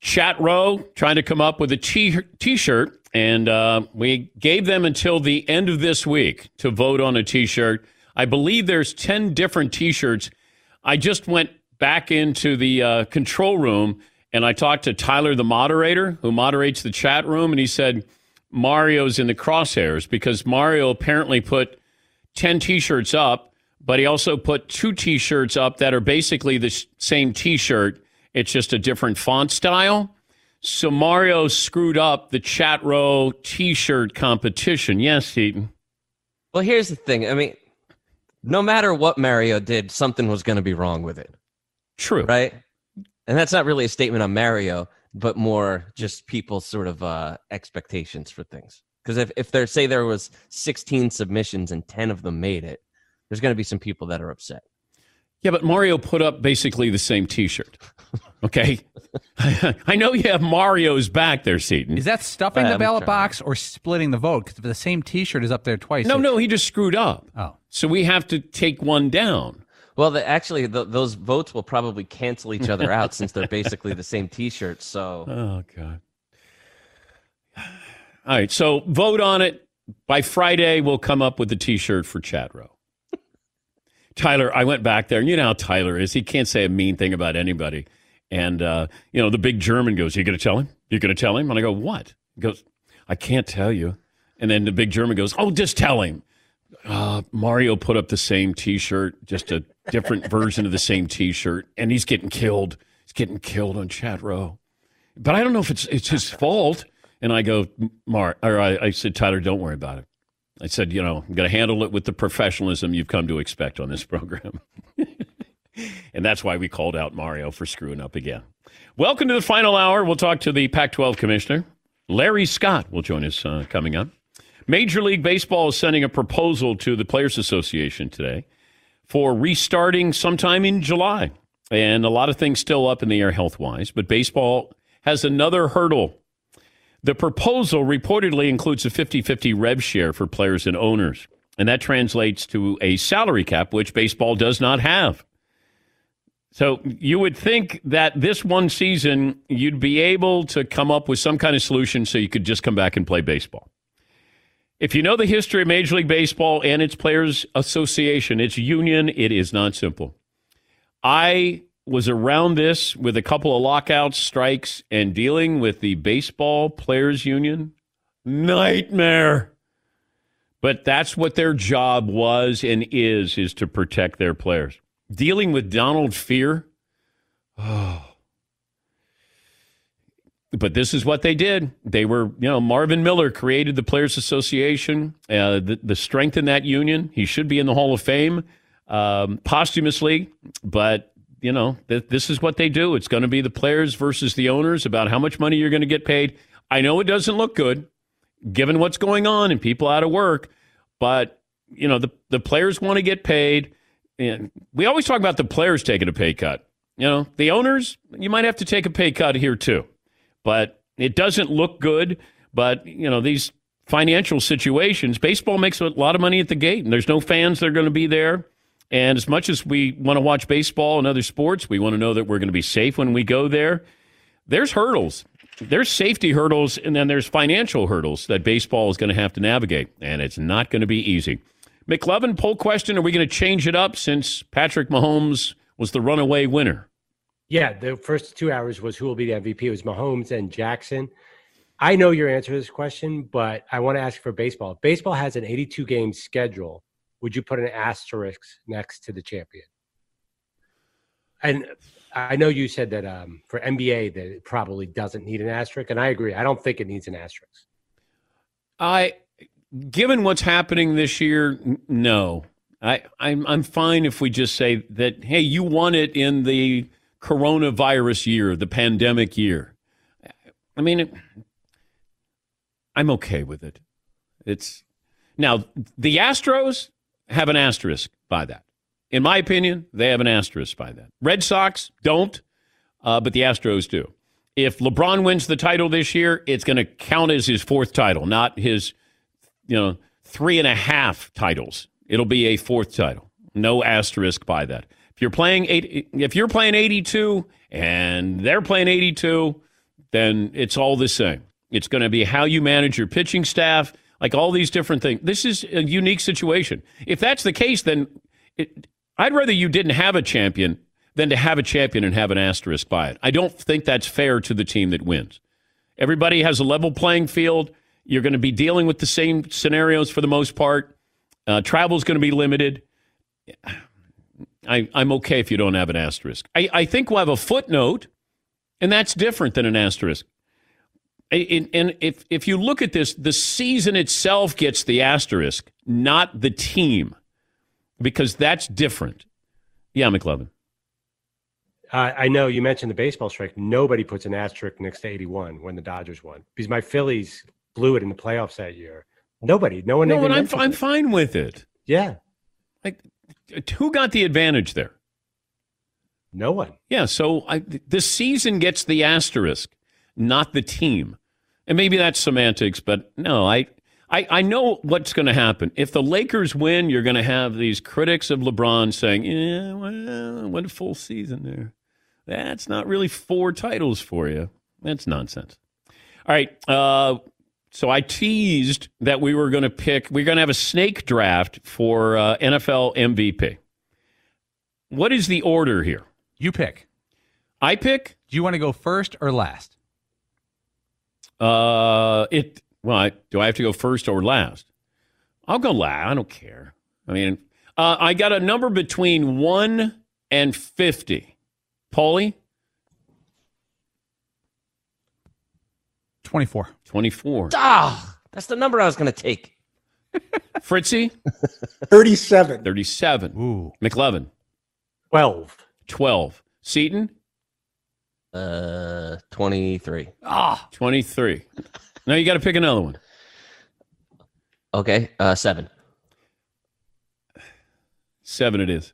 Chat Row trying to come up with a t- t-shirt, and uh, we gave them until the end of this week to vote on a t-shirt. I believe there's 10 different t-shirts. I just went back into the uh, control room and I talked to Tyler, the moderator, who moderates the chat room, and he said Mario's in the crosshairs because Mario apparently put 10 t-shirts up, but he also put two t-shirts up that are basically the same t-shirt it's just a different font style. So Mario screwed up the chat row T-shirt competition. Yes, Seaton. Well, here's the thing. I mean, no matter what Mario did, something was going to be wrong with it. True. Right. And that's not really a statement on Mario, but more just people's sort of uh, expectations for things. Because if, if there say there was 16 submissions and 10 of them made it, there's going to be some people that are upset. Yeah, but Mario put up basically the same T-shirt. Okay, I know you have Mario's back there, Seaton. Is that stuffing the ballot box or splitting the vote? Because the same T-shirt is up there twice. No, no, he just screwed up. Oh, so we have to take one down. Well, the, actually, the, those votes will probably cancel each other out since they're basically the same T-shirt. So, oh god. All right, so vote on it by Friday. We'll come up with the T-shirt for Chat Row. Tyler, I went back there, and you know how Tyler is. He can't say a mean thing about anybody. And, uh, you know, the big German goes, You going to tell him? You're going to tell him? And I go, What? He goes, I can't tell you. And then the big German goes, Oh, just tell him. Uh, Mario put up the same t shirt, just a different version of the same t shirt, and he's getting killed. He's getting killed on chat row. But I don't know if it's it's his fault. And I go, Mar, or I, I said, Tyler, don't worry about it. I said, you know, I'm going to handle it with the professionalism you've come to expect on this program. and that's why we called out Mario for screwing up again. Welcome to the final hour. We'll talk to the Pac 12 commissioner. Larry Scott will join us uh, coming up. Major League Baseball is sending a proposal to the Players Association today for restarting sometime in July. And a lot of things still up in the air health wise, but baseball has another hurdle the proposal reportedly includes a 50 50 rev share for players and owners, and that translates to a salary cap, which baseball does not have. So you would think that this one season you'd be able to come up with some kind of solution so you could just come back and play baseball. If you know the history of Major League Baseball and its Players Association, its union, it is not simple. I was around this with a couple of lockouts, strikes, and dealing with the Baseball Players Union. Nightmare. But that's what their job was and is, is to protect their players. Dealing with Donald Fehr. Oh. But this is what they did. They were, you know, Marvin Miller created the Players Association, uh, the, the strength in that union. He should be in the Hall of Fame um, posthumously, but, you know, th- this is what they do. It's going to be the players versus the owners about how much money you're going to get paid. I know it doesn't look good given what's going on and people out of work. But you know, the the players want to get paid, and we always talk about the players taking a pay cut. You know, the owners, you might have to take a pay cut here too, but it doesn't look good. But you know, these financial situations, baseball makes a lot of money at the gate, and there's no fans that are going to be there. And as much as we want to watch baseball and other sports, we want to know that we're going to be safe when we go there. There's hurdles there's safety hurdles and then there's financial hurdles that baseball is going to have to navigate, and it's not going to be easy. McLovin, poll question Are we going to change it up since Patrick Mahomes was the runaway winner? Yeah, the first two hours was who will be the MVP. It was Mahomes and Jackson. I know your answer to this question, but I want to ask for baseball. Baseball has an 82 game schedule. Would you put an asterisk next to the champion? And I know you said that um, for NBA that it probably doesn't need an asterisk, and I agree. I don't think it needs an asterisk. I, given what's happening this year, no. I, I'm I'm fine if we just say that. Hey, you won it in the coronavirus year, the pandemic year. I mean, I'm okay with it. It's now the Astros have an asterisk by that. In my opinion, they have an asterisk by that. Red Sox don't, uh, but the Astros do. If LeBron wins the title this year, it's going to count as his fourth title, not his, you know, three and a half titles. It'll be a fourth title. No asterisk by that. If you're playing eight, if you're playing 82 and they're playing 82, then it's all the same. It's going to be how you manage your pitching staff, like all these different things. This is a unique situation. If that's the case, then it, I'd rather you didn't have a champion than to have a champion and have an asterisk by it. I don't think that's fair to the team that wins. Everybody has a level playing field. You're going to be dealing with the same scenarios for the most part. Uh, Travel is going to be limited. I, am okay if you don't have an asterisk. I, I, think we'll have a footnote, and that's different than an asterisk. And, and if, if you look at this, the season itself gets the asterisk, not the team because that's different. Yeah, McLovin. Uh, I know you mentioned the baseball strike. Nobody puts an asterisk next to 81 when the Dodgers won because my Phillies blew it in the playoffs that year. Nobody, no one. No, and I'm, I'm fine with it. Yeah. Like, who got the advantage there? No one. Yeah. So I, the season gets the asterisk, not the team. And maybe that's semantics, but no, I, I, I know what's going to happen. If the Lakers win, you're going to have these critics of LeBron saying, yeah, well, what a full season there. That's not really four titles for you. That's nonsense. All right. Uh, so I teased that we were going to pick, we're going to have a snake draft for uh, NFL MVP. What is the order here? You pick. I pick? Do you want to go first or last? Uh, it well, I, do I have to go first or last? I'll go last. I don't care. I mean, uh, I got a number between 1 and 50. Paulie? 24. 24. Ah, that's the number I was going to take. Fritzy? 37. 37. Ooh. McLovin? 12. 12. Seaton? Uh, 23. Ah, 23. Now you got to pick another one. Okay, uh, seven. Seven it is.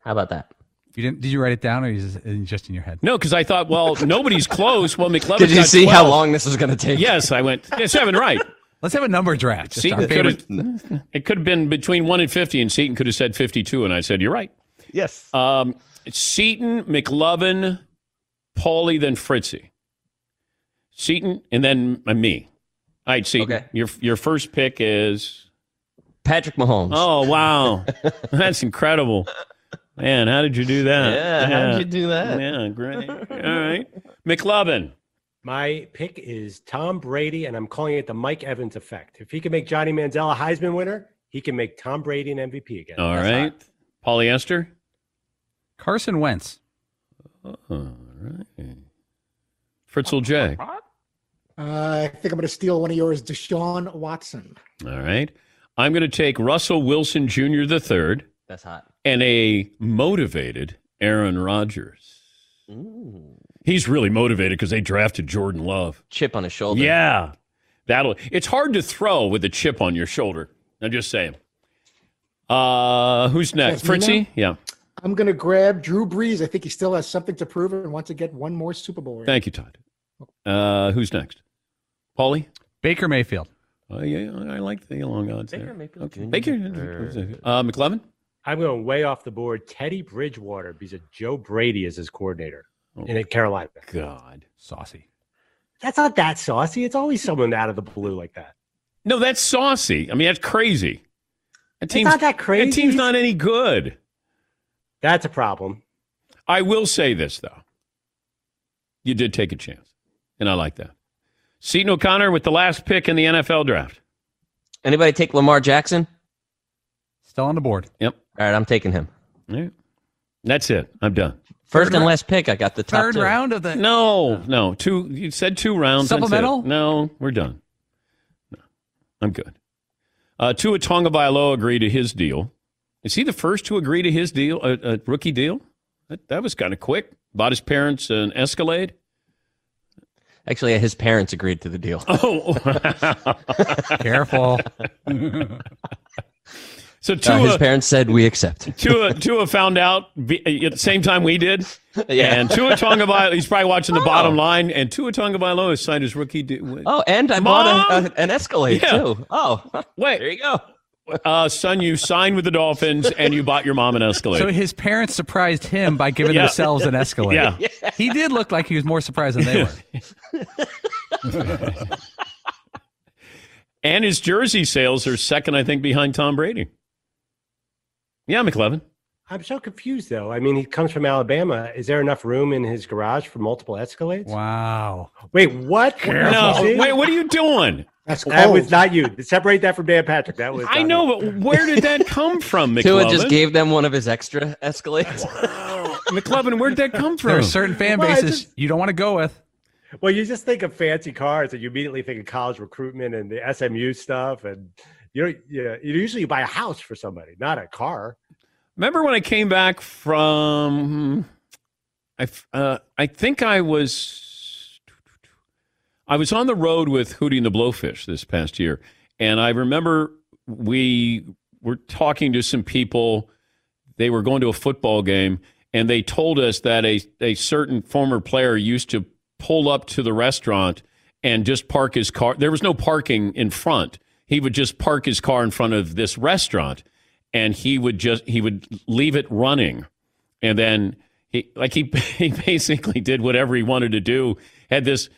How about that? You didn't? Did you write it down, or is it just in your head? No, because I thought, well, nobody's close. Well, McLovin. Did you see 12. how long this was going to take? Yes, I went yeah, seven. Right. Let's have a number draft. Seaton could have, it could have been between one and fifty, and Seaton could have said fifty-two, and I said, "You're right." Yes. Um, Seaton, McLovin, Paulie, then Fritzy. Seaton, and then me. All right, Seaton. Okay. Your your first pick is Patrick Mahomes. Oh wow, that's incredible, man! How did you do that? Yeah, how did you do that? Yeah, great. All right, McLovin. My pick is Tom Brady, and I'm calling it the Mike Evans effect. If he can make Johnny Manziel a Heisman winner, he can make Tom Brady an MVP again. All That's right, hot. polyester. Carson Wentz. All right, Fritzl J. Uh, I think I'm going to steal one of yours, Deshaun Watson. All right, I'm going to take Russell Wilson Jr. the third That's hot. and a motivated Aaron Rodgers. Ooh. He's really motivated because they drafted Jordan Love. Chip on his shoulder. Yeah, that'll. It's hard to throw with a chip on your shoulder. I'm just saying. Uh, who's next? That's Fritzy? Yeah. I'm going to grab Drew Brees. I think he still has something to prove and wants to get one more Super Bowl. ring. Thank you, Todd. Uh, who's next? Paulie? Baker Mayfield. Oh yeah, I like the long odds Baker there. Mayfield Okay. Jr. Baker. Uh, McLovin. I'm going way off the board. Teddy Bridgewater because of Joe Brady is his coordinator Oh. in Carolina. God. Saucy. That's not that saucy. It's always someone out of the blue like that. No, that's saucy. I mean, that's crazy. That It's team's not that crazy. That team's not any good. That's a problem. I will say this though. You did take a chance, and I like that. Seaton O'Connor with the last pick in the NFL draft. Anybody take Lamar Jackson? Still on the board. Yep. All right, I'm taking him. All right. That's it. I'm done. First Third and ra- last pick. I got the top Third two. round of the. No, no. Two. You said two rounds. Supplemental? No, we're done. No, I'm good. Uh, Tua Tonga agreed to his deal. Is he the first to agree to his deal, a, a rookie deal? That, that was kind of quick. Bought his parents an Escalade. Actually, his parents agreed to the deal. Oh, Careful. so Uh, his parents said we accept. Tua, Tua found out at the same time we did. Yeah. And Tua Tonga he's probably watching the bottom line. And Tua Tonga has signed his rookie deal. Oh, and I bought a, a, an Escalade Yeah. too. Oh, Wait. there you go. Uh, son, you signed with the Dolphins and you bought your mom an Escalade. So his parents surprised him by giving Yeah. themselves an Escalade. Yeah. He did look like he was more surprised than they were. and his jersey sales are second, I think, behind Tom Brady. Yeah, McLovin. I'm so confused though. I mean, he comes from Alabama. Is there enough room in his garage for multiple Escalades? Wow. Wait, what? No, wait, what are you doing? That's That was not you. Separate that from Dan Patrick. That was. I know, me. but where did that come from, Tua McLovin? just gave them one of his extra Escalades. McLovin, where'd that come from? There are certain fan Well, bases just- you don't want to go with. Well, you just think of fancy cars, and you immediately think of college recruitment and the SMU stuff, and you know, yeah, you usually buy a house for somebody, not a car. Remember when I came back from? I uh, I think I was I was on the road with Hootie and the Blowfish this past year, and I remember we were talking to some people. They were going to a football game, and they told us that a a certain former player used to pull up to the restaurant and just park his car. There was no parking in front. He would just park his car in front of this restaurant and he would just he would leave it running and then he like he he basically did whatever he wanted to do had this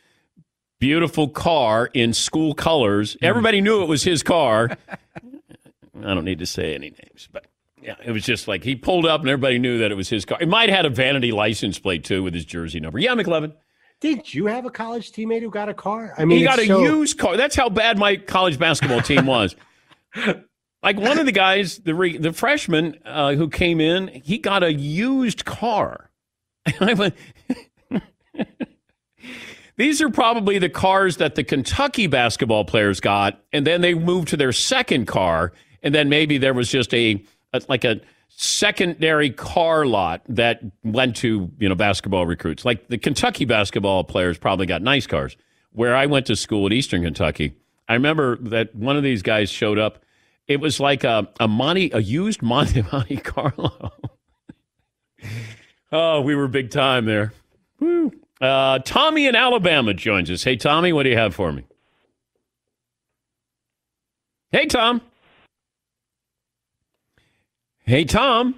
beautiful car in school colors everybody knew it was his car i don't need to say any names but yeah it was just like he pulled up and everybody knew that it was his car it might have had a vanity license plate too with his jersey number yeah mclovin Did you have a college teammate who got a car? I mean, he got a so- used car. That's how bad my college basketball team was. like one of the guys, the re, the freshman uh, who came in, he got a used car. And I went. These are probably the cars that the Kentucky basketball players got, and then they moved to their second car, and then maybe there was just a, a like a secondary car lot that went to you know basketball recruits. Like the Kentucky basketball players probably got nice cars. Where I went to school at Eastern Kentucky, I remember that one of these guys showed up. It was like a a Monte a used Monte Monte Carlo. oh, we were big time there. Woo. Uh, Tommy in Alabama joins us. Hey, Tommy, what do you have for me? Hey, Tom. Hey, Tom.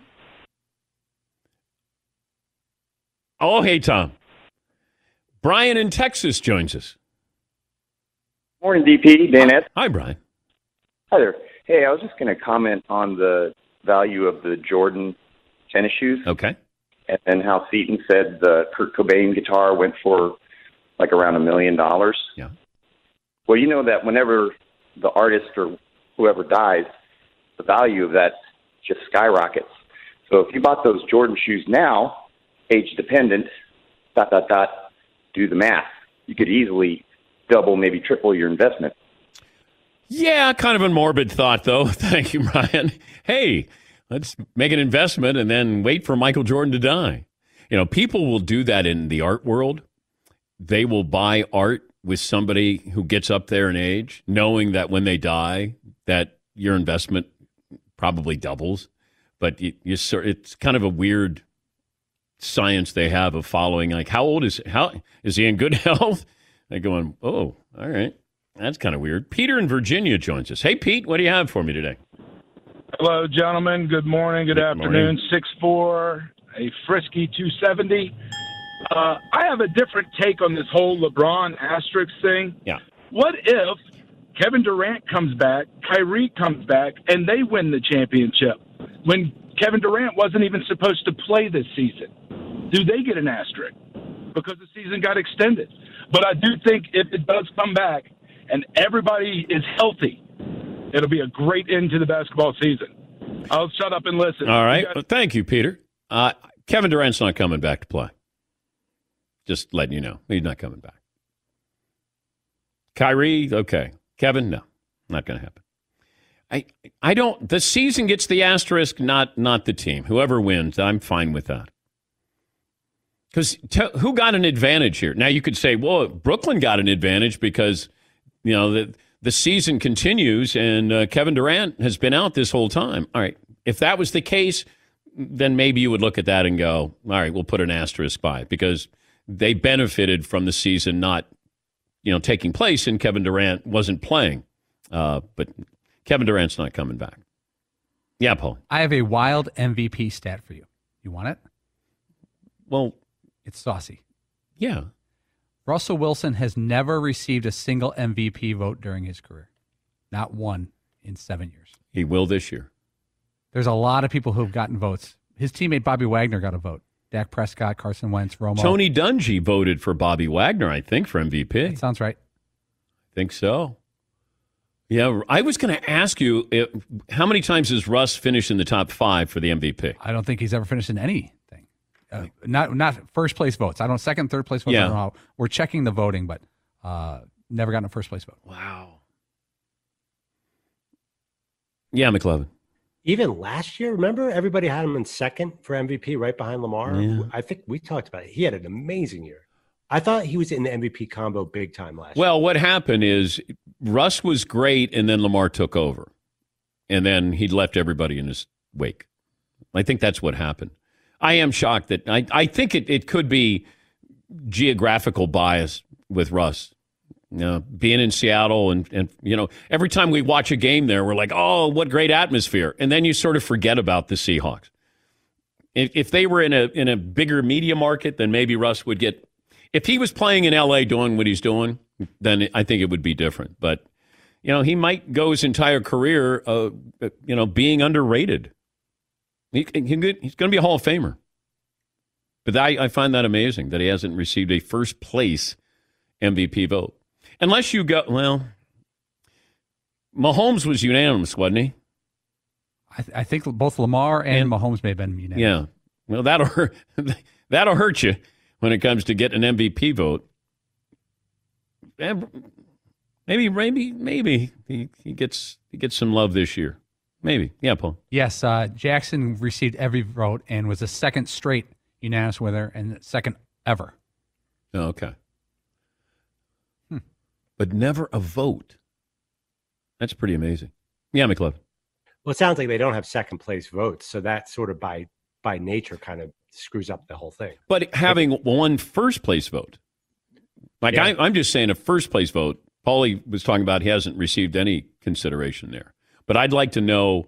Oh, hey, Tom. Brian in Texas joins us. Morning, DP. Dan S. Hi, Brian. Hi there. Hey, I was just going to comment on the value of the Jordan tennis shoes Okay. And, and how Seaton said the Kurt Cobain guitar went for like around a million dollars. Yeah. Well, you know that whenever the artist or whoever dies, the value of that just skyrockets. So if you bought those Jordan shoes now, age dependent, dot dot dot, do the math. You could easily double, maybe triple your investment. Yeah, kind of a morbid thought, though. Thank you, Ryan. Hey, let's make an investment and then wait for Michael Jordan to die. You know, people will do that in the art world. They will buy art with somebody who gets up there in age, knowing that when they die, that your investment probably doubles. But you, you it's kind of a weird science they have of following. Like, how old is how is he in good health? They're going, oh, all right. That's kind of weird. Peter in Virginia joins us. Hey, Pete, what do you have for me today? Hello, gentlemen. Good morning. Good, Good afternoon. Six four, a frisky two seventy. Uh, I have a different take on this whole LeBron asterisk thing. Yeah. What if Kevin Durant comes back, Kyrie comes back, and they win the championship when Kevin Durant wasn't even supposed to play this season? Do they get an asterisk because the season got extended? But I do think if it does come back and everybody is healthy, it'll be a great end to the basketball season. I'll shut up and listen. All right. Guys- Well, thank you, Peter. Uh, Kevin Durant's not coming back to play. Just letting you know. He's not coming back. Kyrie, okay. Kevin, no. Not going to happen. I I don't the season gets the asterisk not not the team. Whoever wins, I'm fine with that. Cuz who got an advantage here? Now you could say, well, Brooklyn got an advantage because you know the the season continues and uh, Kevin Durant has been out this whole time. All right. If that was the case, then maybe you would look at that and go, all right, we'll put an asterisk by it because they benefited from the season not, you know, taking place and Kevin Durant wasn't playing. Uh, but Kevin Durant's not coming back. Yeah, Paul. I have a wild MVP stat for you. You want it? Well, it's saucy. Yeah. Russell Wilson has never received a single MVP vote during his career. Not one in seven years. He will this year. There's a lot of people who have gotten votes. His teammate Bobby Wagner got a vote. Dak Prescott, Carson Wentz, Romo. Tony Dungy voted for Bobby Wagner, I think, for MVP. That sounds right. I think so. Yeah, I was going to ask you if, how many times has Russ finished in the top five for the MVP? I don't think he's ever finished in anything. Uh, not not first place votes. I don't second, third place votes. I Yeah. don't know how. We're checking the voting, but uh, never gotten a first place vote. Wow. Yeah, McLovin. Even last year, remember everybody had him in second for MVP, right behind Lamar. Yeah. I think we talked about it. He had an amazing year. I thought he was in the MVP combo big time last Well, what happened is Russ was great, and then Lamar took over, and then he left everybody in his wake. I think that's what happened. I am shocked that I, I think it, it could be geographical bias with Russ. You know, being in Seattle and, and you know every time we watch a game there, we're like, oh, what great atmosphere, and then you sort of forget about the Seahawks. If, if they were in a in a bigger media market, then maybe Russ would get. If he was playing in L.A. doing what he's doing, then I think it would be different. But you know, he might go his entire career, uh, you know, being underrated. He, he, he's going to be a Hall of Famer. But I, I find that amazing that he hasn't received a first place MVP vote. Unless you go, well, Mahomes was unanimous, wasn't he? I, th- I think both Lamar and, Mahomes may have been unanimous. Yeah. Well, that'll hurt, that'll hurt you when it comes to getting an MVP vote. Maybe, maybe, maybe he, he gets he gets some love this year. Maybe, yeah, Paul. Yes, uh, Jackson received every vote and was the second straight unanimous winner and second ever. Oh, okay. But never a vote. That's pretty amazing. Yeah, McLovin. Well, it sounds like they don't have second place votes, so that sort of by by nature kind of screws up the whole thing. But having one first place vote, like Yeah. I, I'm just saying, a first place vote. Paulie was talking about he hasn't received any consideration there. But I'd like to know: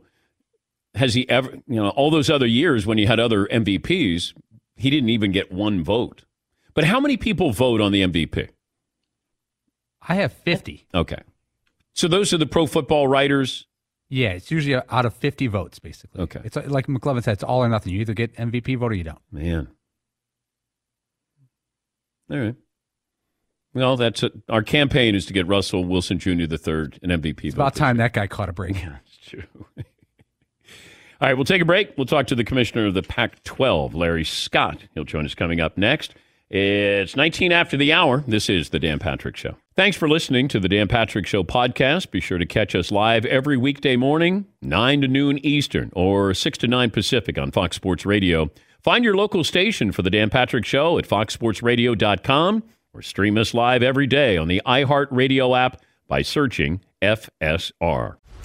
has he ever? You know, all those other years when you had other MVPs, he didn't even get one vote. But how many people vote on the MVP? I have 50. Okay. So those are the pro football writers. Yeah, it's usually out of 50 votes, basically. Okay. It's uh, like McLovin said, it's all or nothing. You either get MVP vote or you don't. Man. All right. Well, that's it. our campaign is to get Russell Wilson Jr. the third an MVP. It's about time that guy caught a break. Yeah, it's true. All right, we'll take a break. We'll talk to the commissioner of the Pac 12, Larry Scott. He'll join us coming up next. It's 19 after the hour. This is The Dan Patrick Show. Thanks for listening to The Dan Patrick Show podcast. Be sure to catch us live every weekday morning, 9 to noon Eastern or 6 to 9 Pacific on Fox Sports Radio. Find your local station for The Dan Patrick Show at foxsportsradio.com or stream us live every day on the iHeartRadio app by searching FSR.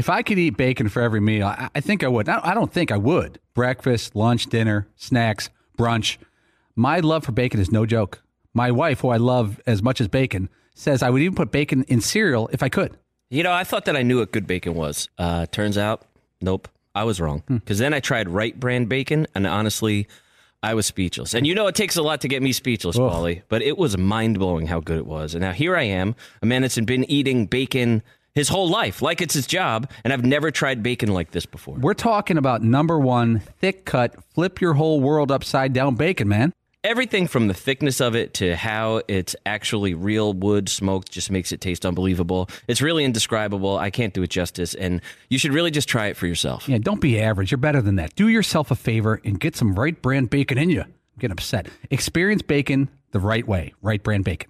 If I could eat bacon for every meal, I, I think I would. I, I don't think I would. Breakfast, lunch, dinner, snacks, brunch. My love for bacon is no joke. My wife, who I love as much as bacon, says I would even put bacon in cereal if I could. You know, I thought that I knew what good bacon was. Uh, turns out, nope, I was wrong. Because then I tried Wright brand bacon, and honestly, I was speechless. And you know, it takes a lot to get me speechless, Ugh. Paulie, but it was mind blowing how good it was. And now here I am, a man that's been eating bacon his whole life, like it's his job, and I've never tried bacon like this before. We're talking about number one, thick cut, flip your whole world upside down bacon, man. Everything from the thickness of it to how it's actually real wood smoked just makes it taste unbelievable. It's really indescribable. I can't do it justice, and you should really just try it for yourself. Yeah, don't be average. You're better than that. Do yourself a favor and get some Wright brand bacon in you. I'm getting upset. Experience bacon the right way. Wright brand bacon.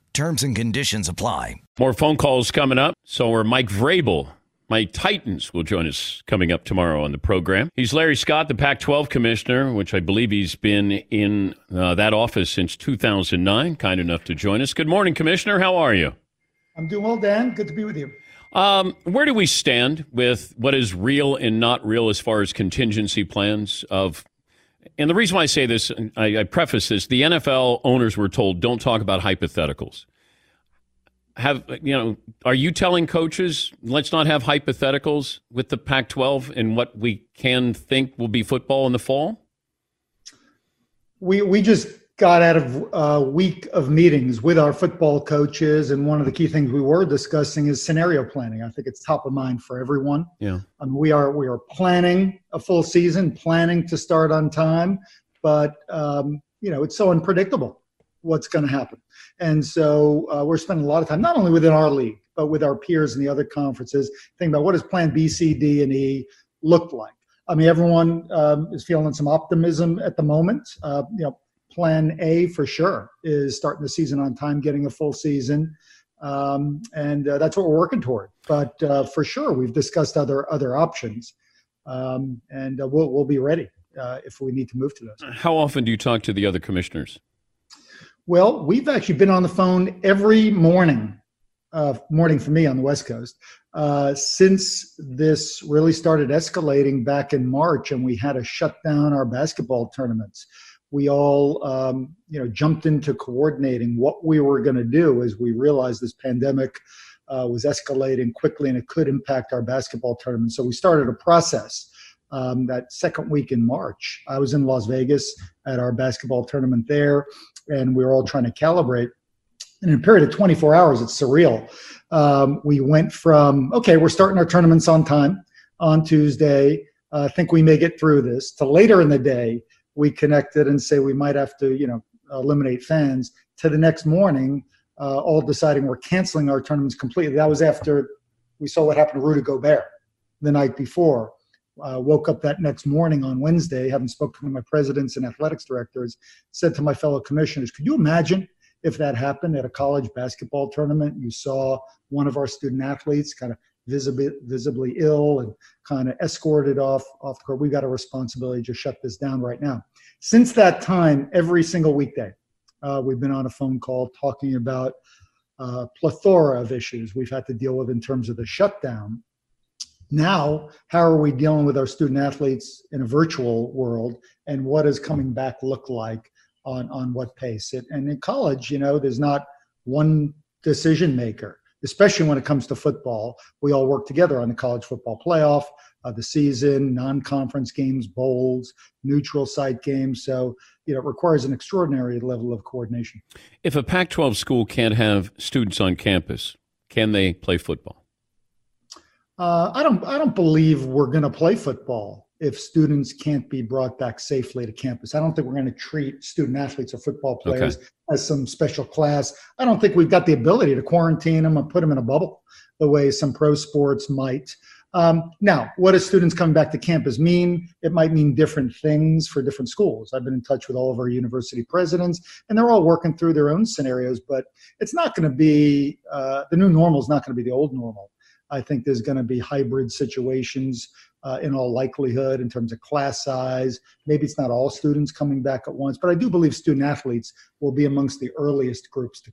Terms and conditions apply. More phone calls coming up. So are Mike Vrabel. My Titans will join us coming up tomorrow on the program. He's Larry Scott, the Pac 12 commissioner, which I believe he's been in uh, that office since 2009. Kind enough to join us. Good morning, Commissioner. How are you? I'm doing well, Dan. Good to be with you. Um, where do we stand with what is real and not real as far as contingency plans of and the reason why I say this, I, I preface this: the NFL owners were told don't talk about hypotheticals. Have you know? Are you telling coaches let's not have hypotheticals with the Pac-12 and what we can think will be football in the fall? We we just got out of a week of meetings with our football coaches, and one of the key things we were discussing is scenario planning. I think it's top of mind for everyone. Yeah. Um, we are we are planning a full season, planning to start on time, but um, you know it's so unpredictable what's going to happen, and so uh, we're spending a lot of time not only within our league but with our peers in the other conferences, thinking about what does Plan B, C, D, and E look like. I mean, everyone um, is feeling some optimism at the moment. Uh, you know, plan A for sure is starting the season on time, getting a full season, um, and uh, that's what we're working toward. But uh, for sure, we've discussed other other options, um, and uh, we'll we'll be ready uh, if we need to move to those. How often do you talk to the other commissioners? Well, we've actually been on the phone every morning, uh, morning for me on the West Coast, uh, since this really started escalating back in March, and we had to shut down our basketball tournaments. We all, um, you know, jumped into coordinating what we were going to do as we realized this pandemic uh, was escalating quickly and it could impact our basketball tournament. So we started a process. Um, that second week in March, I was in Las Vegas at our basketball tournament there, and we were all trying to calibrate. And in a period of 24 hours, it's surreal. Um, we went from, okay, we're starting our tournaments on time on Tuesday. I uh, think we may get through this. To later in the day, we connected and say we might have to, you know, eliminate fans. To the next morning, uh, all deciding we're canceling our tournaments completely. That was after we saw what happened to Rudy Gobert the night before. Uh, woke up that next morning on Wednesday, having spoken to my presidents and athletics directors, said to my fellow commissioners, could you imagine if that happened at a college basketball tournament? You saw one of our student athletes kind of visibly visibly ill and kind of escorted off off the court. We've got a responsibility to shut this down right now. Since that time, every single weekday, uh, we've been on a phone call talking about uh, plethora of issues we've had to deal with in terms of the shutdown now, how are we dealing with our student athletes in a virtual world, and what does coming back look like on on what pace? And in college, you know, there's not one decision maker, especially when it comes to football. We all work together on the college football playoff, uh, the season, non-conference games, bowls, neutral site games. So you know, it requires an extraordinary level of coordination. If a Pac-12 school can't have students on campus, can they play football? Uh, I don't. I don't believe we're going to play football if students can't be brought back safely to campus. I don't think we're going to treat student athletes or football players okay. as some special class. I don't think we've got the ability to quarantine them and put them in a bubble the way some pro sports might. Um, now, what does students coming back to campus mean? It might mean different things for different schools. I've been in touch with all of our university presidents, and they're all working through their own scenarios. But it's not going to be uh, the new normal. Is not going to be the old normal. I think there's going to be hybrid situations uh, in all likelihood in terms of class size. Maybe it's not all students coming back at once, but I do believe student athletes will be amongst the earliest groups to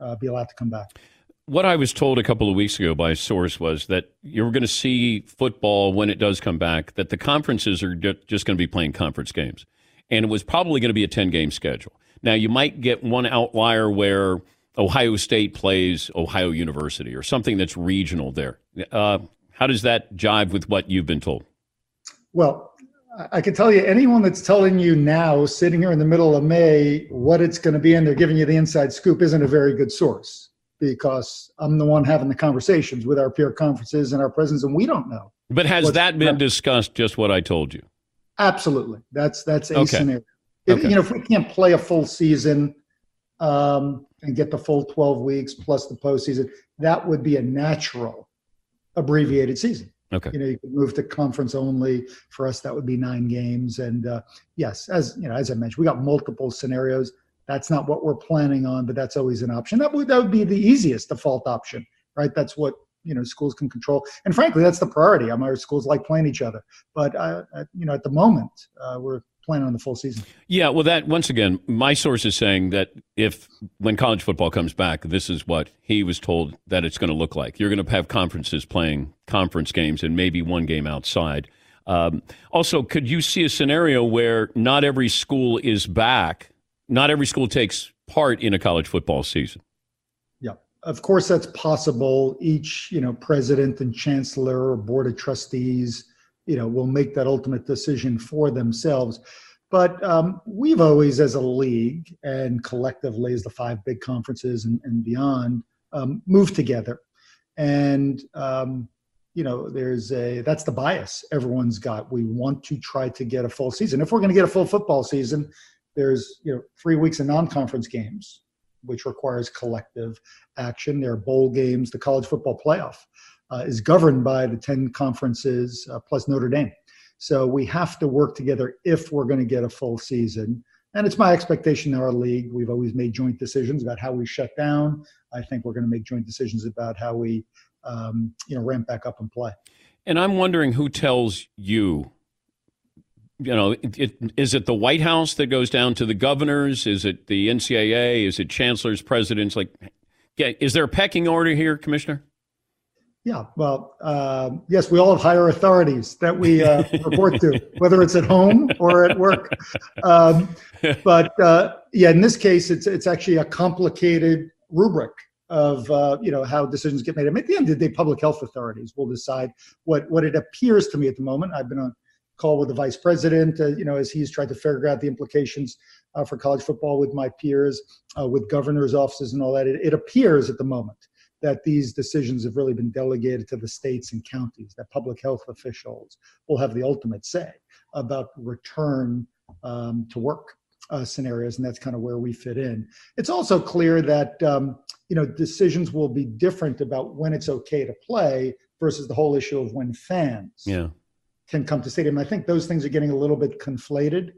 uh, be allowed to come back. What I was told a couple of weeks ago by a source was that you're going to see football when it does come back, that the conferences are just going to be playing conference games. And it was probably going to be a 10 game schedule. Now, you might get one outlier where Ohio State plays Ohio University or something that's regional there. Uh, how does that jive with what you've been told? Well, I can tell you anyone that's telling you now, sitting here in the middle of May, what it's going to be, and they're giving you the inside scoop, isn't a very good source because I'm the one having the conversations with our peer conferences and our presidents, and we don't know. But has that been discussed? Just what I told you. Absolutely, that's that's a okay. scenario. If, Okay. You know, if we can't play a full season, um, and get the full 12 weeks plus the postseason, that would be a natural abbreviated season. Okay. You know, you could move to conference only. For us, that would be nine games. And uh, yes, as you know, as I mentioned, we got multiple scenarios. That's not what we're planning on, but that's always an option. That would that would be the easiest default option, right? That's what you know schools can control. And frankly, that's the priority. I mean, our schools like playing each other, but uh, you know, at the moment, uh, we're planning on the full season. Yeah, well, that once again, my source is saying that if when college football comes back, this is what he was told that it's going to look like. You're going to have conferences playing conference games and maybe one game outside. Um, also, could you see a scenario where not every school is back, not every school takes part in a college football season? Yeah, of course that's possible. Each you know president and chancellor or board of trustees, you know, will make that ultimate decision for themselves. But um, we've always, as a league and collectively as the five big conferences and, and beyond, um, moved together. And um, you know, there's a that's the bias everyone's got. We want to try to get a full season. If we're going to get a full football season, there's you know three weeks of non-conference games, which requires collective action. There are bowl games. The college football playoff is governed by the ten conferences uh, plus Notre Dame. So we have to work together if we're going to get a full season. And it's my expectation in our league. We've always made joint decisions about how we shut down. I think we're going to make joint decisions about how we, um, you know, ramp back up and play. And I'm wondering who tells you. You know, it, it, is it the White House that goes down to the governors? Is it the NCAA? Is it chancellors, presidents? Like, yeah, is there a pecking order here, Commissioner? Yeah, well, uh, yes, we all have higher authorities that we uh, report to, whether it's at home or at work. Um, but uh, yeah, in this case, it's it's actually a complicated rubric of uh, you know how decisions get made. I mean, at the end of the day, public health authorities will decide what what it appears to me at the moment. I've been on call with the vice president, uh, you know, as he's tried to figure out the implications uh, for college football with my peers, with governors' offices, and all that. It, it appears at the moment that these decisions have really been delegated to the states and counties, that public health officials will have the ultimate say about return um, to work uh, scenarios, and that's kind of where we fit in. It's also clear that um, you know decisions will be different about when it's okay to play versus the whole issue of when fans yeah. can come to stadium. I think those things are getting a little bit conflated.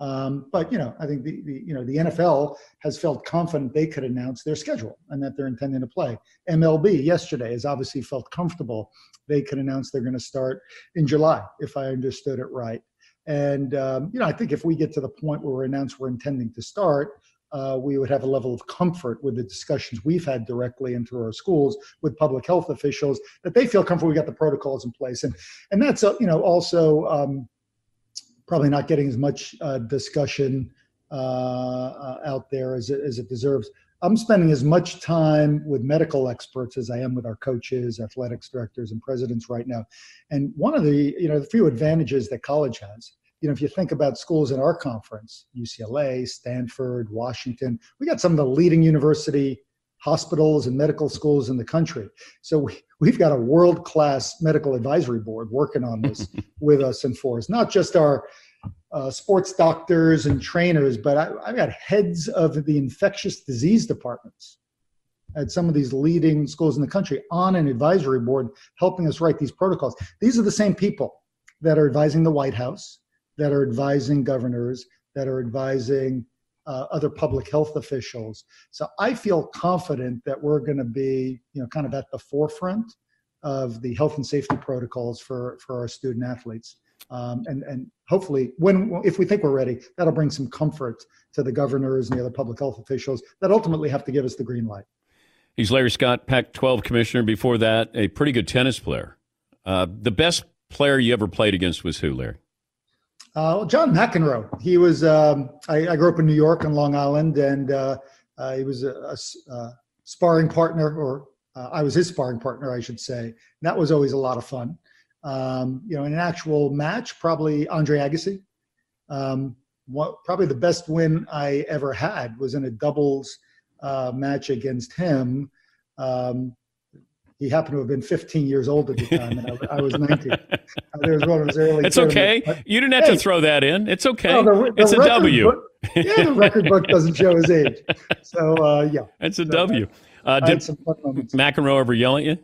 Um, but you know, I think the, the you know the NFL has felt confident they could announce their schedule and that they're intending to play. MLB yesterday has obviously felt comfortable they could announce they're going to start in July, if I understood it right. And um, you know, I think if we get to the point where we announce we're intending to start, uh, we would have a level of comfort with the discussions we've had directly and through our schools with public health officials that they feel comfortable we got the protocols in place, and and that's uh, you know also. Um, probably not getting as much uh, discussion uh, uh, out there as it, as it deserves. I'm spending as much time with medical experts as I am with our coaches, athletics directors, and presidents right now. And one of the you know the few advantages that college has, you know, if you think about schools in our conference, UCLA, Stanford, Washington, we got some of the leading university hospitals and medical schools in the country. So we, we've got a world class medical advisory board working on this with us and for us, not just our uh, sports doctors and trainers, but I, I've got heads of the infectious disease departments at some of these leading schools in the country on an advisory board helping us write these protocols. These are the same people that are advising the White House, that are advising governors, that are advising uh, other public health officials. So I feel confident that we're going to be, you know, kind of at the forefront of the health and safety protocols for for our student athletes. Um, and and hopefully, when if we think we're ready, that'll bring some comfort to the governors and the other public health officials that ultimately have to give us the green light. He's Larry Scott, Pac-12 commissioner. Before that, a pretty good tennis player. Uh, the best player you ever played against was who, Larry? Uh, John McEnroe. He was. Um, I, I, grew up in New York on Long Island, and uh, uh, he was a, a, a, sparring partner, or uh, I was his sparring partner, I should say. And that was always a lot of fun. Um, you know, in an actual match, probably Andre Agassi. Um, what, probably the best win I ever had was in a doubles uh, match against him. Um, he happened to have been 15 years old at the time, and I, I was 19. Uh, there was one of his early. It's okay. But, you didn't have hey, to throw that in. It's okay. No, the, the it's a W. Book, yeah, the record book doesn't show his age. So uh, yeah, it's a so, W. Uh, did McEnroe ever yell at you?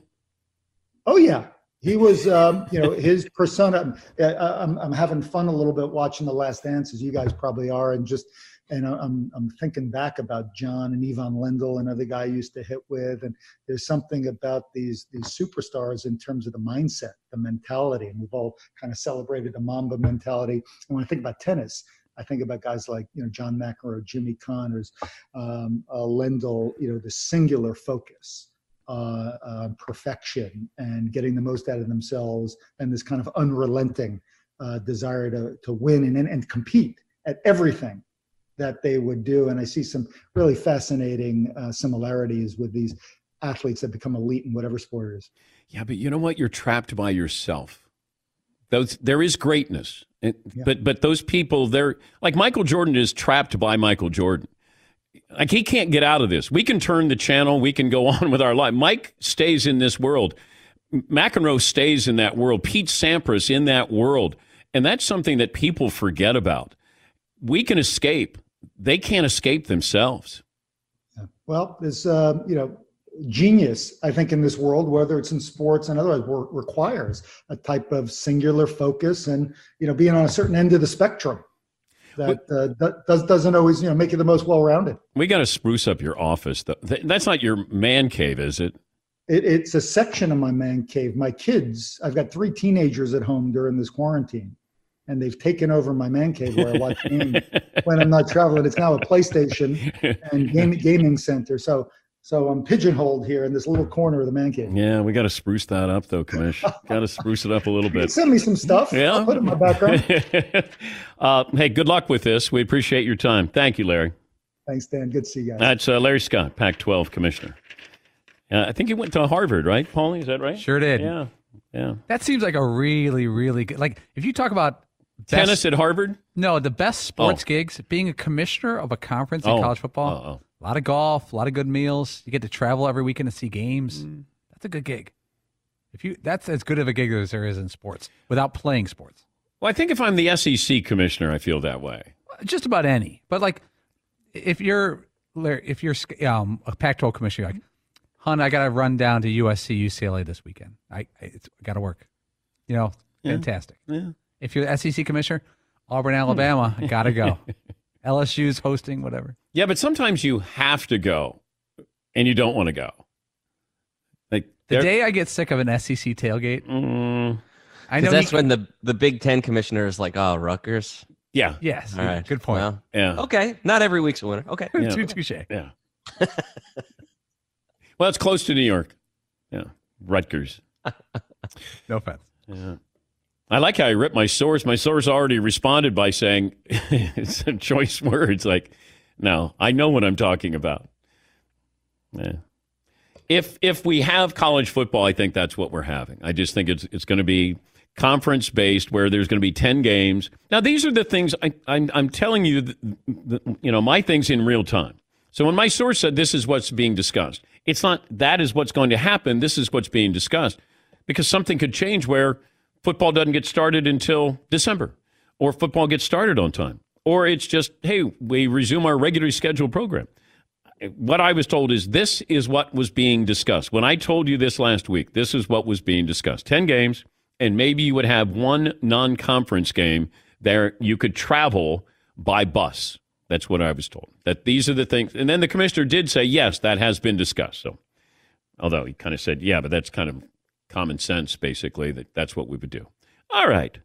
Oh yeah, he was. Um, you know, his persona. I'm, I'm having fun a little bit watching The Last Dance, as you guys probably are, and just and I'm I'm thinking back about John and Ivan Lendl, another guy I used to hit with, and there's something about these these superstars in terms of the mindset, the mentality, and we've all kind of celebrated the Mamba mentality. And when I think about tennis, I think about guys like you know John McEnroe, Jimmy Connors, um, uh, Lendl, you know the singular focus. Uh, uh, perfection and getting the most out of themselves, and this kind of unrelenting uh, desire to, to win and, and compete at everything that they would do. And I see some really fascinating uh, similarities with these athletes that become elite in whatever sport it is. Yeah, but you know what? You're trapped by yourself. Those there is greatness, yeah. but but those people they're like Michael Jordan is trapped by Michael Jordan. Like he can't get out of this. We can turn the channel. We can go on with our life. Mike stays in this world. McEnroe stays in that world. Pete Sampras in that world, and that's something that people forget about. We can escape they can't escape themselves. Well, there's uh, you know genius I think in this world, whether it's in sports and otherwise, requires a type of singular focus and you know being on a certain end of the spectrum. that uh, does, doesn't always you know make you the most well-rounded. We got to spruce up your office. though. That's not your man cave, is it? It, it's a section of my man cave. My kids, I've got three teenagers at home during this quarantine, and they've taken over my man cave where I watch games when I'm not traveling. It's now a PlayStation and game, gaming center. So, so I'm pigeonholed here in this little corner of the man cave. Yeah, we got to spruce that up, though, Commish. got to spruce it up a little bit. Send me some stuff. Yeah. I'll put it in my background. uh, hey, good luck with this. We appreciate your time. Thank you, Larry. Thanks, Dan. Good to see you guys. That's uh, Larry Scott, Pac 12 commissioner. Uh, I think he went to Harvard, right, Paulie? Is that right? Sure did. Yeah. Yeah. That seems like a really, really good. Like if you talk about best- Tennis at Harvard? No, the best sports gigs. Being a commissioner of a conference in Oh. college football. A lot of golf, a lot of good meals. You get to travel every weekend to see games. Mm. That's a good gig. If you, that's as good of a gig as there is in sports without playing sports. Well, I think if I'm the SEC commissioner, I feel that way. Just about any. But like, if you're Larry, if you're um, a Pac-12 commissioner, you're like, hun, I got to run down to USC, UCLA this weekend. I, I it's got to work. You know, Yeah. fantastic. Yeah. If you're the SEC commissioner, Auburn, Alabama, got to go. LSU's hosting, whatever. Yeah, but sometimes you have to go and you don't want to go. Like The day I get sick of an SEC tailgate, Mm. I 'Cause know that's he- when the the Big Ten commissioner is like, "Oh, Rutgers." Yeah. Yes. All right. Good point. Well, Yeah. Okay. Not every week's a winner. Okay. Yeah. Touche. Yeah. well, it's close to New York. Yeah. Rutgers. No offense. Yeah. I like how I ripped my source. My source already responded by saying a choice words like, no, I know what I'm talking about. Yeah. If if we have college football, I think that's what we're having. I just think it's it's going to be conference based, where there's going to be ten games. Now, these are the things I, I'm I'm telling you. The, the, you know, my things in real time. So when my source said this is what's being discussed, it's not that is what's going to happen. This is what's being discussed because something could change where football doesn't get started until December, or football gets started on time, or it's just hey, we resume our regularly scheduled program what I was told is this is what was being discussed. When I told you this last week, this is what was being discussed 10 games, and maybe you would have one non conference game there you could travel by bus. That's what I was told. That these are the things. And then the commissioner did say, yes, that has been discussed. So, although he kind of said, yeah, but that's kind of common sense, basically, that that's what we would do. All right.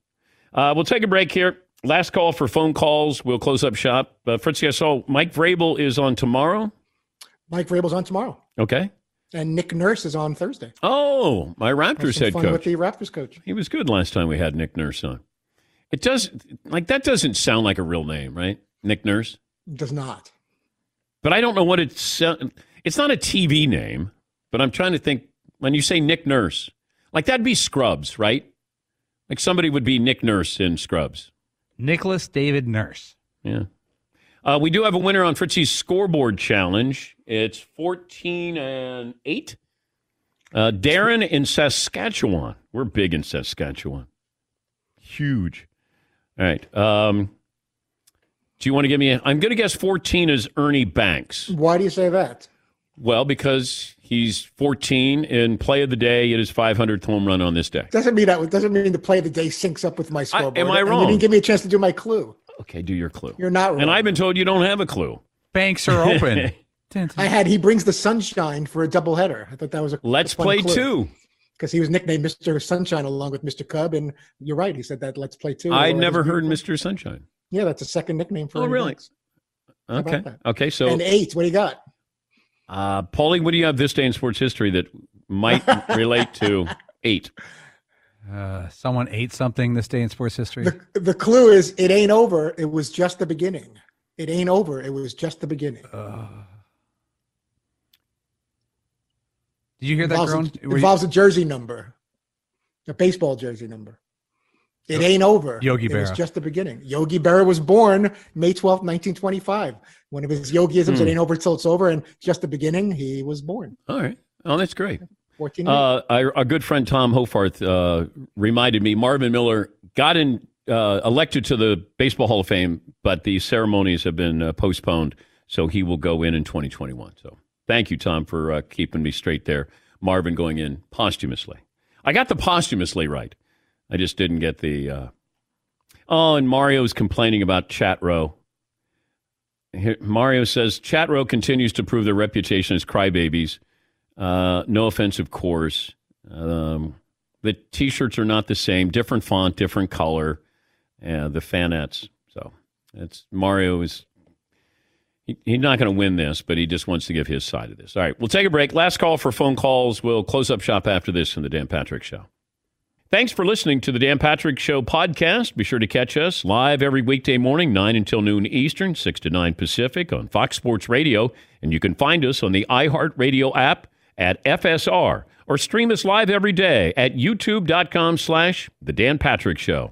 Uh, we'll take a break here. Last call for phone calls. We'll close up shop. Uh, Fritz, I saw Mike Vrabel is on tomorrow. Mike Vrabel's on tomorrow, Okay. and Nick Nurse is on Thursday. Oh, my Raptors head fun coach. with the Raptors coach. He was good last time we had Nick Nurse on. It does like that doesn't sound like a real name, right? Nick Nurse. Does not. But I don't know what it's. It's not a TV name, but I'm trying to think. When you say Nick Nurse, like that'd be Scrubs, right? Like somebody would be Nick Nurse in Scrubs. Nicholas David Nurse. Yeah. Uh, we do have a winner on Fritzy's scoreboard challenge. It's 14 and 8. Uh, Darren in Saskatchewan. We're big in Saskatchewan. Huge. All right. Um, do you want to give me a, I'm going to guess 14 is Ernie Banks. Why do you say that? Well, because he's 14 in play of the day. It is 500th home run on this day. Doesn't mean that. Doesn't mean the play of the day syncs up with my scoreboard. am I And wrong? You didn't give me a chance to do my clue. Okay, do your clue. You're not wrong. And I've been told you don't have a clue. Banks are open. I had he brings the sunshine for a doubleheader. I thought that was a Let's a fun play clue. two. because he was nicknamed Mr. Sunshine along with Mr. Cub, and you're right. He said that Let's Play Two. I never heard Mr. Sunshine. Yeah, that's a second nickname for. Oh, really? Banks. Okay. Okay. So, and eight. What do you got? Uh, Paulie, what do you have this day in sports history that might relate to eight? Uh, someone ate something this day in sports history. The the clue is it ain't over. It was just the beginning. It ain't over. It was just the beginning. Did you hear that, involves, groan? a, Were you- involves a jersey number, a baseball jersey number. It ain't over. Yogi It was Berra. just the beginning. Yogi Berra was born May twelfth, 1925. One of his yogiisms, Hmm. it ain't over till it's over, and just the beginning, he was born. All right. Oh, that's great. 14 Uh, our, our good friend Tom Hoffarth uh, reminded me Marvin Miller got in uh, elected to the Baseball Hall of Fame, but the ceremonies have been uh, postponed, so he will go in in 2021. So thank you, Tom, for uh, keeping me straight there. Marvin going in posthumously. I got the posthumously right. I just didn't get the. Uh... Oh, and Mario's complaining about chat row. Mario says chat row continues to prove their reputation as crybabies. Uh, no offense, of course. Um, the t-shirts are not the same, different font, different color. Yeah, the fanettes. So it's Mario is he, he's not going to win this, but he just wants to give his side of this. All right, we'll take a break. Last call for phone calls. We'll close up shop after this in the Dan Patrick Show. Thanks for listening to the Dan Patrick Show podcast. Be sure to catch us live every weekday morning, 9 until noon Eastern, 6 to 9 Pacific on Fox Sports Radio. And you can find us on the iHeartRadio app at FSR or stream us live every day at youtube.com slash The Dan Patrick Show.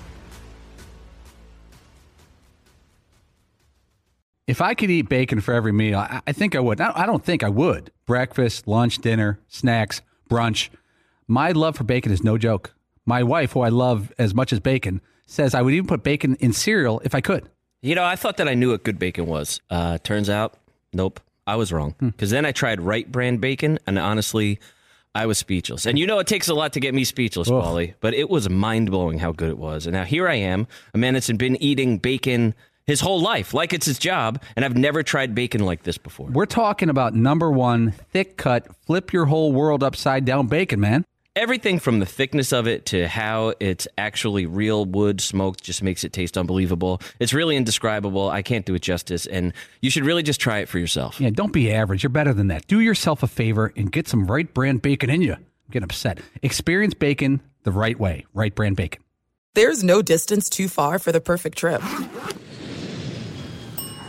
If I could eat bacon for every meal, I, I think I would. I, I don't think I would. Breakfast, lunch, dinner, snacks, brunch. My love for bacon is no joke. My wife, who I love as much as bacon, says I would even put bacon in cereal if I could. You know, I thought that I knew what good bacon was. Uh, turns out, nope, I was wrong. Because then I tried Wright brand bacon, and honestly, I was speechless. And you know, it takes a lot to get me speechless, Ugh. Paulie, but it was mind blowing how good it was. And now here I am, a man that's been eating bacon his whole life, like it's his job, and I've never tried bacon like this before. We're talking about number one, thick cut, flip your whole world upside down bacon, man. Everything from the thickness of it to how it's actually real wood smoked just makes it taste unbelievable. It's really indescribable. I can't do it justice, and you should really just try it for yourself. Yeah, don't be average. You're better than that. Do yourself a favor and get some Wright brand bacon in you. I'm getting upset. Experience bacon the right way. Wright brand bacon. There's no distance too far for the perfect trip.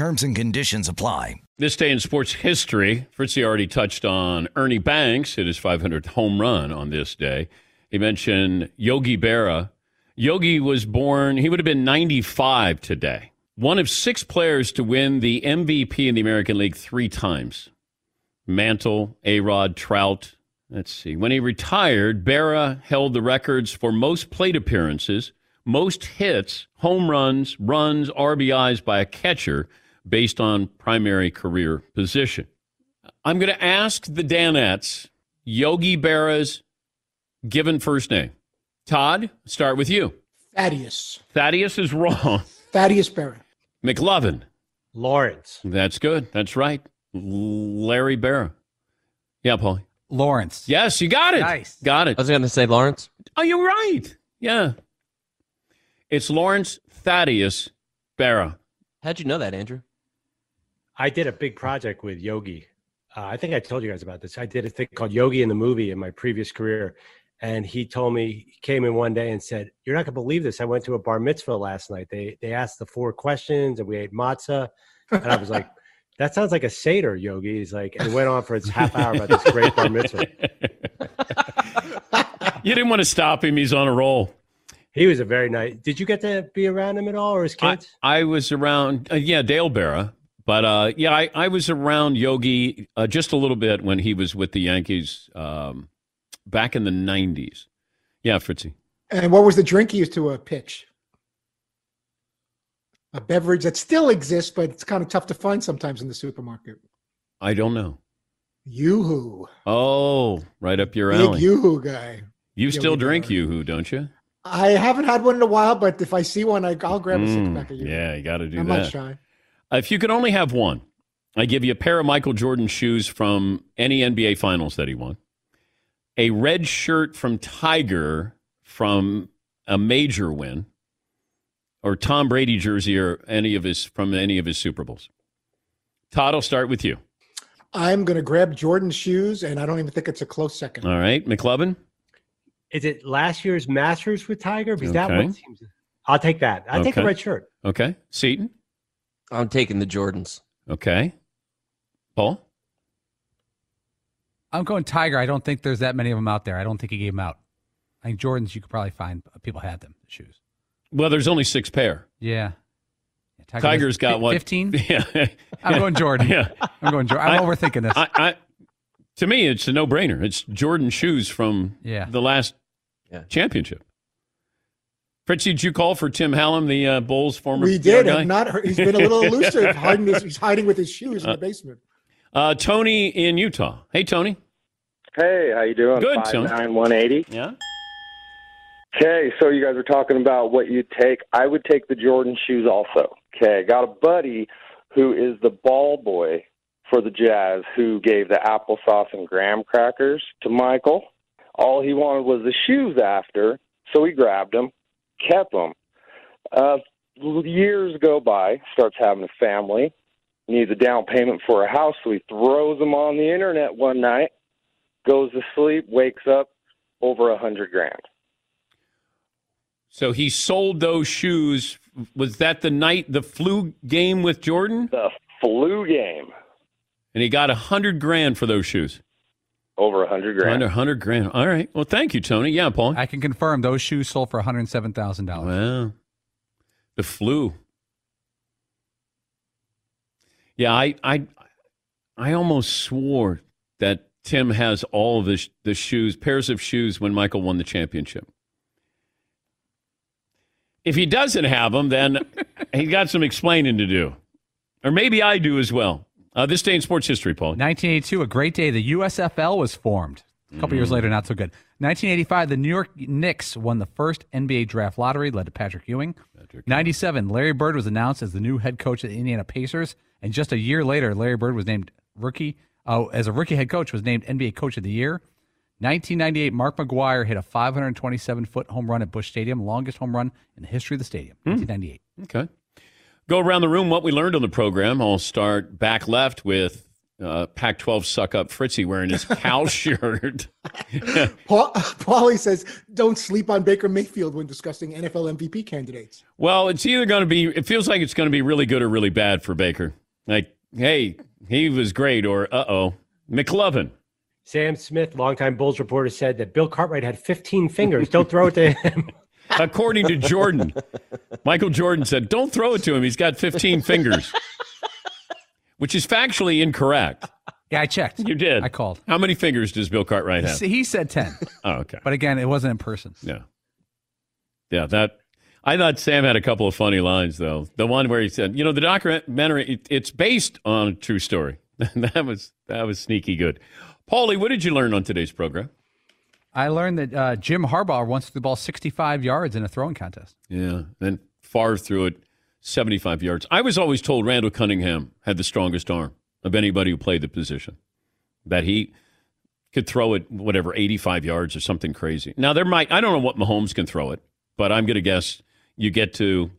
Terms and conditions apply. This day in sports history, Fritzy already touched on Ernie Banks hit his 500th home run on this day. He mentioned Yogi Berra. Yogi was born, he would have been 95 today. One of six players to win the MVP in the American League three times. Mantle, A-Rod, Trout. Let's see. When he retired, Berra held the records for most plate appearances, most hits, home runs, runs, RBIs by a catcher based on primary career position. I'm going to ask the Danettes Yogi Berra's given first name. Todd, start with you. Thaddeus. Thaddeus is wrong. Thaddeus Barron. McLovin. Lawrence. That's good. That's right. Larry Berra. Yeah, Paul. Lawrence. Yes, you got it. Nice. Got it. I was going to say Lawrence. Oh, you're right. Yeah. It's Lawrence Thaddeus Berra. How'd you know that, Andrew? I did a big project with Yogi. Uh, I think I told you guys about this. I did a thing called Yogi in the movie in my previous career. And he told me, he came in one day and said, You're not going to believe this. I went to a bar mitzvah last night. They, they asked the four questions and we ate matzah. And I was like, That sounds like a Seder, Yogi. He's like, and it went on for its half hour about this great bar mitzvah. You didn't want to stop him. He's on a roll. He was a very nice. Did you get to be around him at all, or his I, kids? I was around, uh, yeah, Dale Berra. But uh, yeah, I, I was around Yogi uh, just a little bit when he was with the Yankees um, back in the 90s. Yeah, Fritzy. And what was the drink he used to uh, pitch? A beverage that still exists, but it's kind of tough to find sometimes in the supermarket. I don't know. Yoo-hoo. Oh, right up your Big alley. Yoo-hoo guy. You still drink Yoo-Hoo, don't you? I haven't had one in a while, but if I see one, I, I'll grab a six Mm, pack of Yoo-hoo. yeah, you got to do that. I'm not shy. If you could only have one, I give you a pair of Michael Jordan shoes from any NBA Finals that he won, a red shirt from Tiger from a major win, or Tom Brady jersey or any of his from any of his Super Bowls. Todd, I'll start with you. I'm going to grab Jordan's shoes, and I don't even think it's a close second. All right, McLovin. Is it last year's Masters with Tiger? Because that one seems. I'll take that. I will take the red shirt. Okay, Seaton. I'm taking the Jordans. Okay, Paul. I'm going Tiger. I don't think there's that many of them out there. I don't think he gave them out. I think Jordans, you could probably find uh, people had them, the shoes. Well, there's only six pair. Yeah. Yeah, Tiger's got fi- what? 15? Yeah. I'm going Jordan. Yeah. I'm going Jordan. I'm I- overthinking this. I, I, to me, it's a no-brainer. It's Jordan shoes from Yeah. the last championship. Fritzy, did you call for Tim Hallam, the uh, Bulls former? We did. guy? Not heard, he's been a little elusive. hiding his, he's hiding with his shoes in Uh, the basement. Uh, Tony in Utah. Hey, Tony. Hey, how you doing? Good, Five Tony. nine one eighty. Yeah. Okay, so you guys were talking about what you'd take. I would take the Jordan shoes also. Okay, I got a buddy who is the ball boy for the Jazz who gave the applesauce and graham crackers to Michael. All he wanted was the shoes after, so he grabbed them, kept them. Uh, years go by, starts having a family, needs a down payment for a house, so he throws them on the internet one night, goes to sleep, wakes up, over a hundred grand. So he sold those shoes. Was that the night the flu game with Jordan? The flu game. And he got a hundred grand for those shoes. Over a hundred grand. Under hundred grand. All right. Well, thank you, Tony. Yeah, Paul. I can confirm those shoes sold for $107,000. Wow. The flu. Yeah, I I I almost swore that Tim has all of the, the shoes, pairs of shoes when Michael won the championship. If he doesn't have them, then he got some explaining to do. Or maybe I do as well. Uh, this day in sports history, Paul. 1982, a great day. The USFL was formed. A couple years Mm. later, not so good. 1985, the New York Knicks won the first NBA draft lottery, led to Patrick Ewing. 97, Larry Bird was announced as the new head coach of the Indiana Pacers, and just a year later, Larry Bird was named rookie uh, as a rookie head coach was named NBA Coach of the Year. 1998, Mark McGwire hit a 527 foot home run at Busch Stadium, longest home run in the history of the stadium. Hmm. 1998. Okay. Go around the room what we learned on the program. I'll start back left with uh, Pac 12 suck up Fritzy wearing his cow shirt. Paul, Paulie says, "Don't sleep on Baker Mayfield when discussing NFL MVP candidates." Well, it's either going to be, it feels like it's going to be really good or really bad for Baker. Like, hey, he was great, or uh oh. McLovin. Sam Smith, longtime Bulls reporter, said that Bill Cartwright had 15 fingers. Don't throw it to him. According to Jordan, Michael Jordan said, don't throw it to him. He's got 15 fingers, which is factually incorrect. Yeah, I checked. You did. I called. How many fingers does Bill Cartwright have? He said 10. Oh, okay. But again, it wasn't in person. Yeah. Yeah, that. I thought Sam had a couple of funny lines, though. The one where he said, you know, the documentary, it, it's based on a true story. that was that was sneaky good. Paulie, what did you learn on today's program? I learned that uh, Jim Harbaugh once threw the ball 65 yards in a throwing contest. Yeah, then far threw it, 75 yards. I was always told Randall Cunningham had the strongest arm of anybody who played the position, that he could throw it, whatever, 85 yards or something crazy. Now, there might, I don't know what Mahomes can throw it, but I'm going to guess you get to,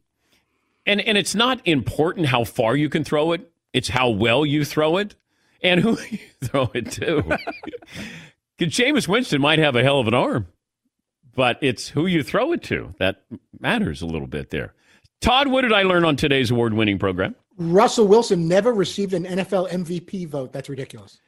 and, and it's not important how far you can throw it, it's how well you throw it and who you throw it to. Because Jameis Winston might have a hell of an arm, but it's who you throw it to that matters a little bit there. Todd, what did I learn on today's award winning program? Russell Wilson never received an NFL MVP vote. That's ridiculous.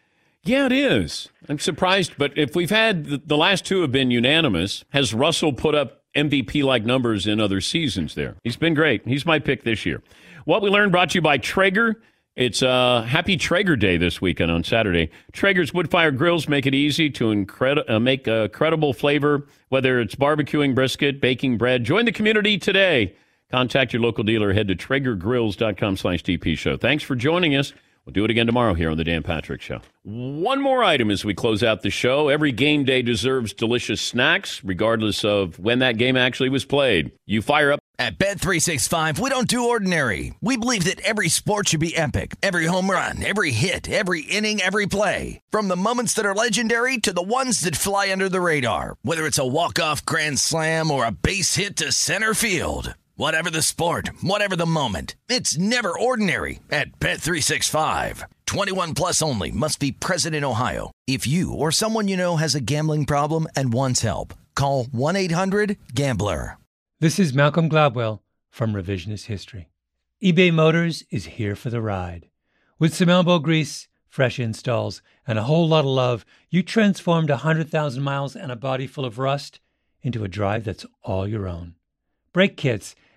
Yeah, it is. I'm surprised, but if we've had the, the last two have been unanimous, has Russell put up MVP like numbers in other seasons there? He's been great. He's my pick this year. What we learned brought to you by Traeger. It's uh, Happy Traeger Day this weekend on Saturday. Traeger's wood fire grills make it easy to incredi- uh, make a credible flavor, whether it's barbecuing brisket, baking bread. Join the community today. Contact your local dealer. Head to traegergrills.com slash DP show. Thanks for joining us. We'll do it again tomorrow here on the Dan Patrick Show. One more item as we close out the show. Every game day deserves delicious snacks, regardless of when that game actually was played. You fire up. At Bet365, we don't do ordinary. We believe that every sport should be epic. Every home run, every hit, every inning, every play. From the moments that are legendary to the ones that fly under the radar. Whether it's a walk-off grand slam or a base hit to center field. Whatever the sport, whatever the moment, it's never ordinary at Bet365. 21 plus only must be present in Ohio. If you or someone you know has a gambling problem and wants help, call 1-800-GAMBLER. This is Malcolm Gladwell from Revisionist History. eBay Motors is here for the ride. With some elbow grease, fresh installs, and a whole lot of love, you transformed 100,000 miles and a body full of rust into a drive that's all your own. Brake kits,